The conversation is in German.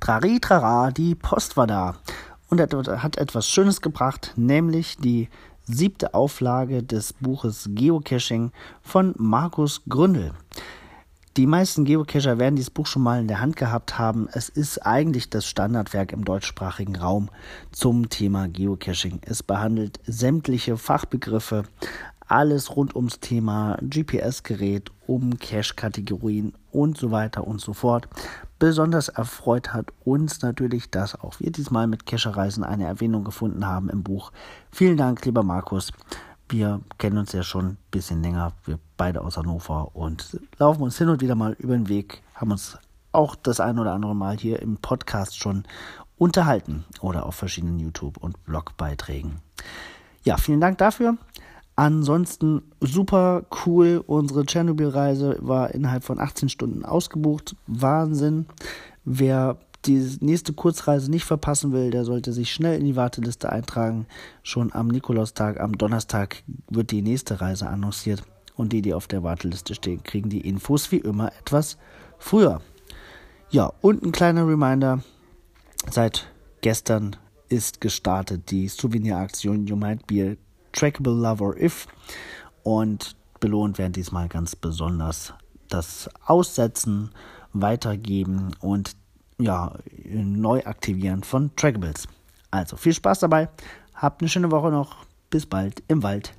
Trari Trara, die Post war da und hat etwas Schönes gebracht, nämlich die siebte Auflage des Buches Geocaching von Markus Gründel. Die meisten Geocacher werden dieses Buch schon mal in der Hand gehabt haben. Es ist eigentlich das Standardwerk im deutschsprachigen Raum zum Thema Geocaching. Es behandelt sämtliche Fachbegriffe, alles rund ums Thema GPS-Gerät, um Cache-Kategorien und so weiter und so fort. Besonders erfreut hat uns natürlich, dass auch wir diesmal mit Cache-Reisen eine Erwähnung gefunden haben im Buch. Vielen Dank, lieber Markus. Wir kennen uns ja schon ein bisschen länger, wir beide aus Hannover und laufen uns hin und wieder mal über den Weg, haben uns auch das ein oder andere Mal hier im Podcast schon unterhalten oder auf verschiedenen YouTube- und Blogbeiträgen. Ja, vielen Dank dafür. Ansonsten super cool. Unsere Tschernobyl-Reise war innerhalb von 18 Stunden ausgebucht. Wahnsinn. Wer die nächste Kurzreise nicht verpassen will, der sollte sich schnell in die Warteliste eintragen. Schon am Nikolaustag, am Donnerstag wird die nächste Reise annonciert. Und die, die auf der Warteliste stehen, kriegen die Infos wie immer etwas früher. Ja, und ein kleiner Reminder. Seit gestern ist gestartet die Souveniraktion You Might Be Trackable Lover If und belohnt werden diesmal ganz besonders das Aussetzen, Weitergeben und ja, neu aktivieren von Trackables. Also viel Spaß dabei, habt eine schöne Woche noch, bis bald im Wald.